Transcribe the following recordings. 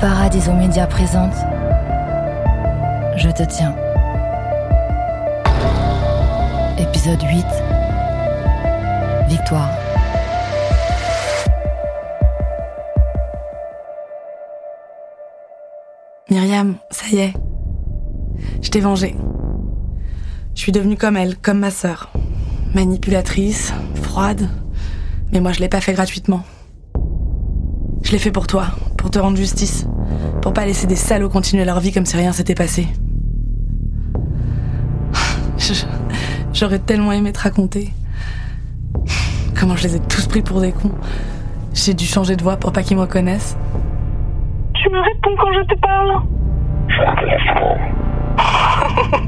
Paradiso Média présente Je te tiens. Épisode 8 Victoire. Myriam, ça y est. Je t'ai vengée. Je suis devenue comme elle, comme ma sœur. Manipulatrice, froide. Mais moi, je l'ai pas fait gratuitement. Je l'ai fait pour toi, pour te rendre justice. Pour pas laisser des salauds continuer leur vie comme si rien s'était passé. Je- J'aurais tellement aimé te raconter. Comment je les ai tous pris pour des cons. J'ai dû changer de voix pour pas qu'ils me reconnaissent. Tu me réponds quand je te parle.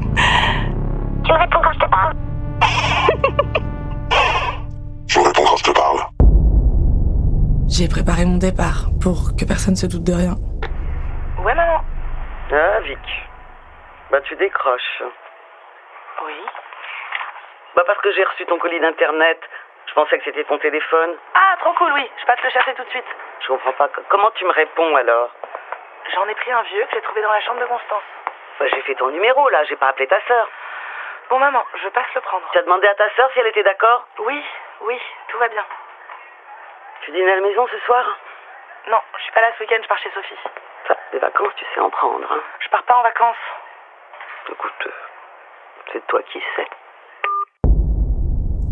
J'ai préparé mon départ pour que personne se doute de rien. Ouais, maman. Ah, Vic. Bah, tu décroches. Oui. Bah, parce que j'ai reçu ton colis d'internet. Je pensais que c'était ton téléphone. Ah, trop cool, oui. Je passe le chercher tout de suite. Je comprends pas. Comment tu me réponds alors? J'en ai pris un vieux que j'ai trouvé dans la chambre de Constance. Bah, j'ai fait ton numéro là. J'ai pas appelé ta sœur. Bon, maman, je passe le prendre. Tu as demandé à ta sœur si elle était d'accord? Oui, oui, tout va bien. Tu dînes à la maison ce soir Non, je suis pas là ce week-end, je pars chez Sophie. Enfin, des vacances, tu sais en prendre. Hein. Je pars pas en vacances. Écoute, euh, c'est toi qui sais.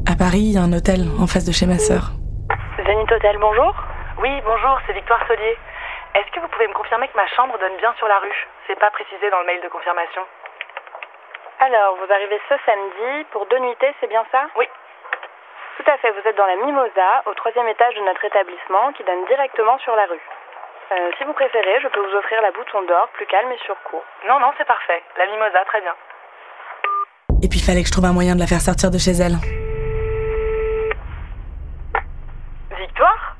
À Paris, il y a un hôtel en face de chez ma sœur. Zenith Hotel, bonjour. Oui, bonjour, c'est Victoire Solier. Est-ce que vous pouvez me confirmer que ma chambre donne bien sur la rue? C'est pas précisé dans le mail de confirmation. Alors, vous arrivez ce samedi pour deux nuitées, c'est bien ça? Oui. Tout à fait, vous êtes dans la Mimosa, au troisième étage de notre établissement, qui donne directement sur la rue. Euh, si vous préférez, je peux vous offrir la bouton d'or, plus calme et sur cours. Non, non, c'est parfait. La mimosa, très bien. Et puis il fallait que je trouve un moyen de la faire sortir de chez elle. Victoire?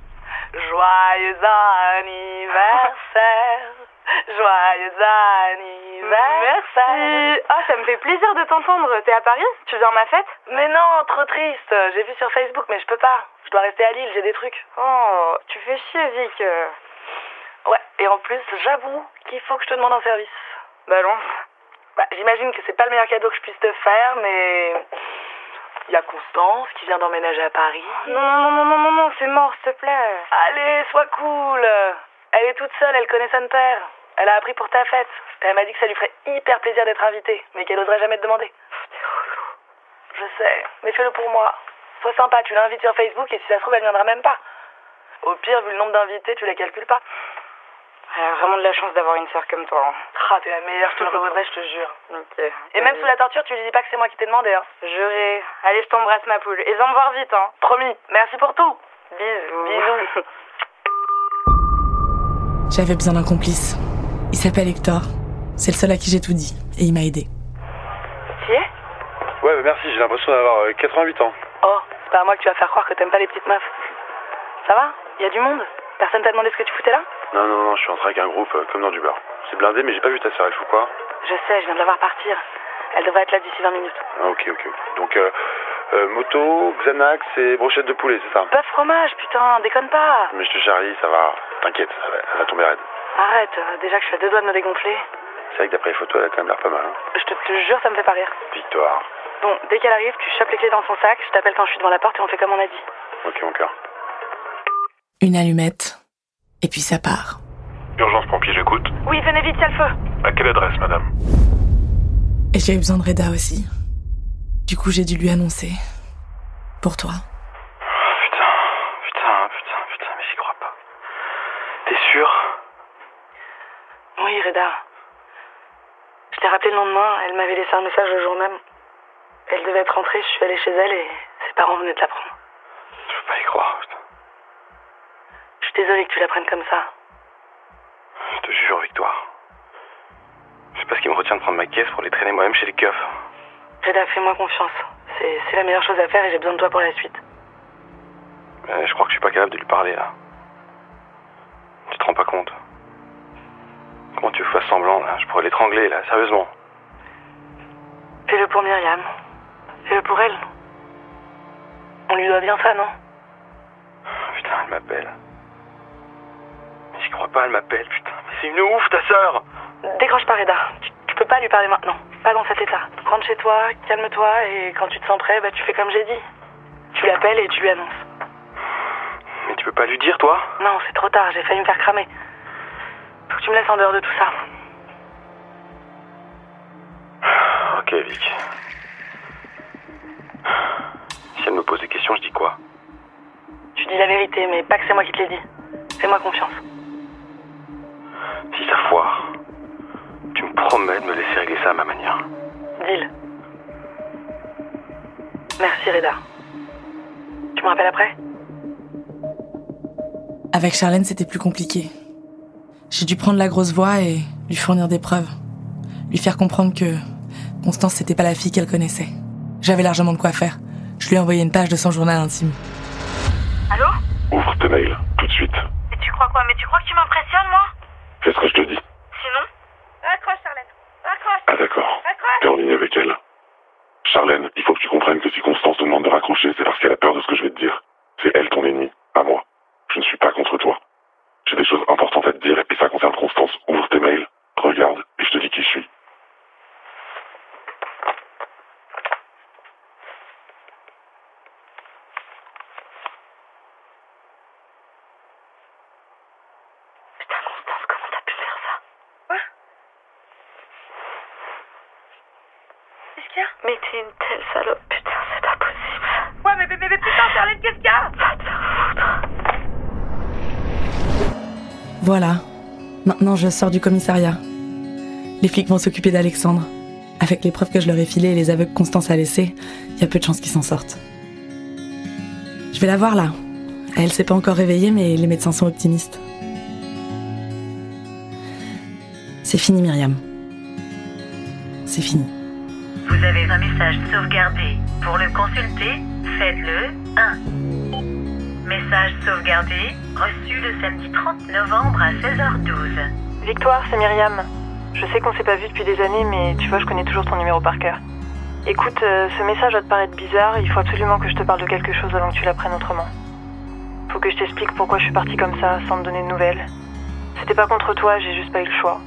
Joyeux anniversaire Joyeux anniversaire Ah, ça me fait plaisir de t'entendre. T'es à Paris? Tu viens à ma fête? Mais non, trop triste J'ai vu sur Facebook, mais je peux pas. Je dois rester à Lille, j'ai des trucs. Oh, tu fais chier, Vic. Ouais, et en plus, j'avoue qu'il faut que je te demande un service. Balance. Bah, j'imagine que c'est pas le meilleur cadeau que je puisse te faire, mais... Il y a Constance qui vient d'emménager à Paris. Non, non, non, non, non, non, c'est mort, s'il te plaît. Allez, sois cool Elle est toute seule, elle connaît son père. Elle a appris pour ta fête. Elle m'a dit que ça lui ferait hyper plaisir d'être invitée, mais qu'elle oserait jamais te demander. Je sais, mais fais-le pour moi. Sois sympa, tu l'invites sur Facebook et si ça se trouve, elle viendra même pas. Au pire, vu le nombre d'invités, tu la calcules pas. Elle a vraiment de la chance d'avoir une sœur comme toi. hein. Ah, t'es la meilleure, je te le revaudrai, je te jure. Ok. Et même sous la torture, tu lui dis pas que c'est moi qui t'ai demandé, hein. Juré. Allez, je t'embrasse, ma poule. Et viens me voir vite, hein. Promis, merci pour tout. Bisous. Bisous. J'avais besoin d'un complice. Il s'appelle Hector. C'est le seul à qui j'ai tout dit. Et il m'a aidé. Tu y es? Ouais, bah merci, j'ai l'impression d'avoir euh, 88 ans. Oh, c'est pas à moi que tu vas faire croire que t'aimes pas les petites meufs. Ça va? Y a du monde? Personne t'a demandé ce que tu foutais là? Non, non, non, je suis entré avec un groupe euh, comme dans du beurre. C'est blindé, mais j'ai pas vu ta sœur, elle fout quoi? Je sais, je viens de la voir partir. Elle devrait être là d'ici 20 minutes. Ah, ok, ok, ok. Donc, euh, euh, moto, Xanax et brochette de poulet, c'est ça? Bœuf fromage, putain, déconne pas. Mais je te charrie, ça va. T'inquiète, ça va, elle va tomber raide. Arrête, euh, déjà que je suis à deux doigts de me dégonfler. C'est vrai que d'après les photos, elle a quand même l'air pas mal. Hein. Je te, te jure, ça me fait pas rire. Victoire. Bon, dès qu'elle arrive, tu chopes les clés dans son sac, je t'appelle quand je suis devant la porte et on fait comme on a dit. Ok, mon cœur. Une allumette. Et puis ça part. Urgence pompier, j'écoute. Oui, venez vite, y a le feu. À quelle adresse, madame? Et j'ai eu besoin de Reda aussi. Du coup, j'ai dû lui annoncer. Pour toi. Rappelé le lendemain, elle m'avait laissé un message le jour même. Elle devait être rentrée, je suis allée chez elle et ses parents venaient de la prendre. Je peux pas y croire, putain. Je suis désolée que tu la prennes comme ça. Je te jure, Victoire. Je sais pas ce qui me retient de prendre ma caisse pour les traîner moi-même chez les keufs. Reda, fais-moi confiance. C'est c'est la meilleure chose à faire et j'ai besoin de toi pour la suite. Mais je crois que je suis pas capable de lui parler, là. Tu te rends pas compte Semblant, là Je pourrais l'étrangler, là, sérieusement. Fais-le pour Myriam. Fais-le pour elle. On lui doit bien ça, non? Putain, elle m'appelle. Mais j'y crois pas, elle m'appelle, putain. C'est une ouf, ta sœur Décroche pas, Reda. Tu, tu peux pas lui parler maintenant. Pas dans cet état. Rentre chez toi, calme-toi, et quand tu te sens prêt, bah, tu fais comme j'ai dit. Tu l'appelles et tu lui annonces. Mais tu peux pas lui dire, toi? Non, c'est trop tard, j'ai failli me faire cramer. Faut que tu me laisses en dehors de tout ça. Ok, Vic. Si elle me pose des questions, je dis quoi? Tu dis la vérité, mais pas que c'est moi qui te l'ai dit. Fais-moi confiance. Si ça foire, tu me promets de me laisser régler ça à ma manière. Deal. Merci, Reda. Tu me rappelles après? Avec Charlène, c'était plus compliqué. J'ai dû prendre la grosse voix et lui fournir des preuves. Lui faire comprendre que Constance, c'était pas la fille qu'elle connaissait. J'avais largement de quoi faire. Je lui ai envoyé une page de son journal intime. Allô Ouvre tes mails, tout de suite. Mais tu crois quoi? Mais tu crois que tu m'impressionnes, moi? Fais ce que je te dis. Sinon? Raccroche, Charlène. Raccroche Ah d'accord. Raccroche T'es en ligne avec elle. Charlène, il faut que tu comprennes que si Constance te demande de raccrocher, c'est parce qu'elle a peur de ce que je vais te dire. C'est elle ton ennemi, pas moi. Je ne suis pas contre toi. J'ai des choses importantes à te dire et ça concerne Constance. Ouvre tes mails, regarde et je te dis qui je suis. Putain, Constance, comment t'as pu faire ça? Quoi? Qu'est-ce qu'il y a? Mais t'es une telle salope, putain, c'est pas possible. Ouais, mais, mais, mais, mais putain, Charlène, qu'est-ce qu'il y a? Va te faire foutre. Voilà. Maintenant, je sors du commissariat. Les flics vont s'occuper d'Alexandre. Avec les preuves que je leur ai filées et les aveux que Constance a laissés, il y a peu de chances qu'ils s'en sortent. Je vais la voir là. Elle s'est pas encore réveillée, mais les médecins sont optimistes. C'est fini, Myriam. C'est fini. Vous avez un message sauvegardé. Pour le consulter, faites-le 1. Message sauvegardé, reçu le samedi 30 novembre à 16h12. Victoire, c'est Myriam. Je sais qu'on s'est pas vu depuis des années, mais tu vois, je connais toujours ton numéro par cœur. Écoute, euh, ce message va te paraître bizarre, il faut absolument que je te parle de quelque chose avant que tu l'apprennes autrement. Faut que je t'explique pourquoi je suis partie comme ça, sans te donner de nouvelles. C'était pas contre toi, j'ai juste pas eu le choix.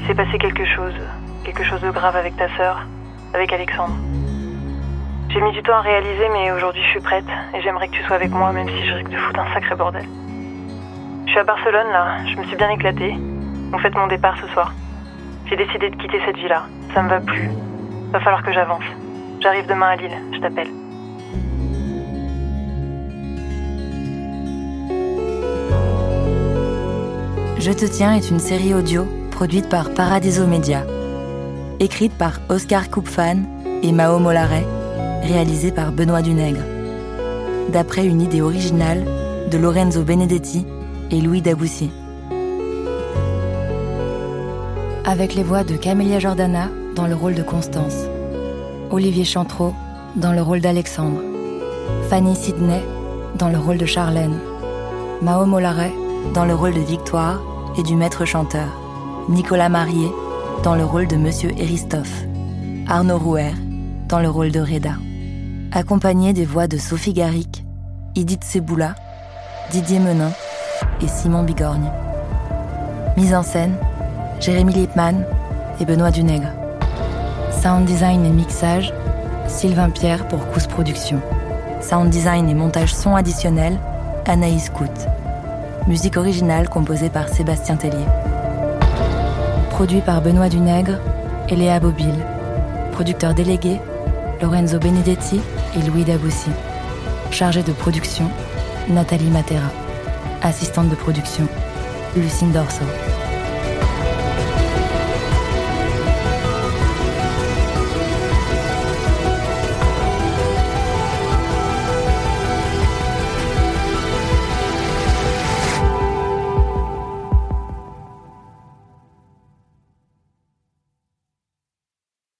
Il s'est passé quelque chose, quelque chose de grave avec ta sœur, avec Alexandre. J'ai mis du temps à réaliser, mais aujourd'hui je suis prête, et j'aimerais que tu sois avec moi, même si je risque de foutre un sacré bordel. Je suis à Barcelone là, je me suis bien éclatée. On fête mon départ ce soir. J'ai décidé de quitter cette vie-là. Ça me va plus. Va falloir que j'avance. J'arrive demain à Lille, je t'appelle. Je te tiens est une série audio produite par Paradiso Media. Écrite par Oscar Koupfan et Mao Mollaret, réalisée par Benoît Dunègre. D'après une idée originale de Lorenzo Benedetti et Louis Daboussi. Avec les voix de Camélia Jordana dans le rôle de Constance, Olivier Chantreau dans le rôle d'Alexandre, Fanny Sidney dans le rôle de Charlène, Mao Mollaret dans le rôle de Victoire et du maître chanteur, Nicolas Marié dans le rôle de Monsieur Eristoff, Arnaud Rouer dans le rôle de Reda, accompagné des voix de Sophie Garrick, Edith Seboula, Didier Menin et Simon Bigorgne. Mise en scène, Jérémy Lippmann et Benoît Dunègre. Sound design et mixage, Sylvain Pierre pour Cous Productions. Sound design et montage son additionnel, Anaïs Cout. Musique originale composée par Sébastien Tellier. Produit par Benoît Dunègre et Léa Bobile. Producteur délégué, Lorenzo Benedetti et Louis Daboussi. Chargé de production, Nathalie Matera. Assistante de production, Lucine Dorso.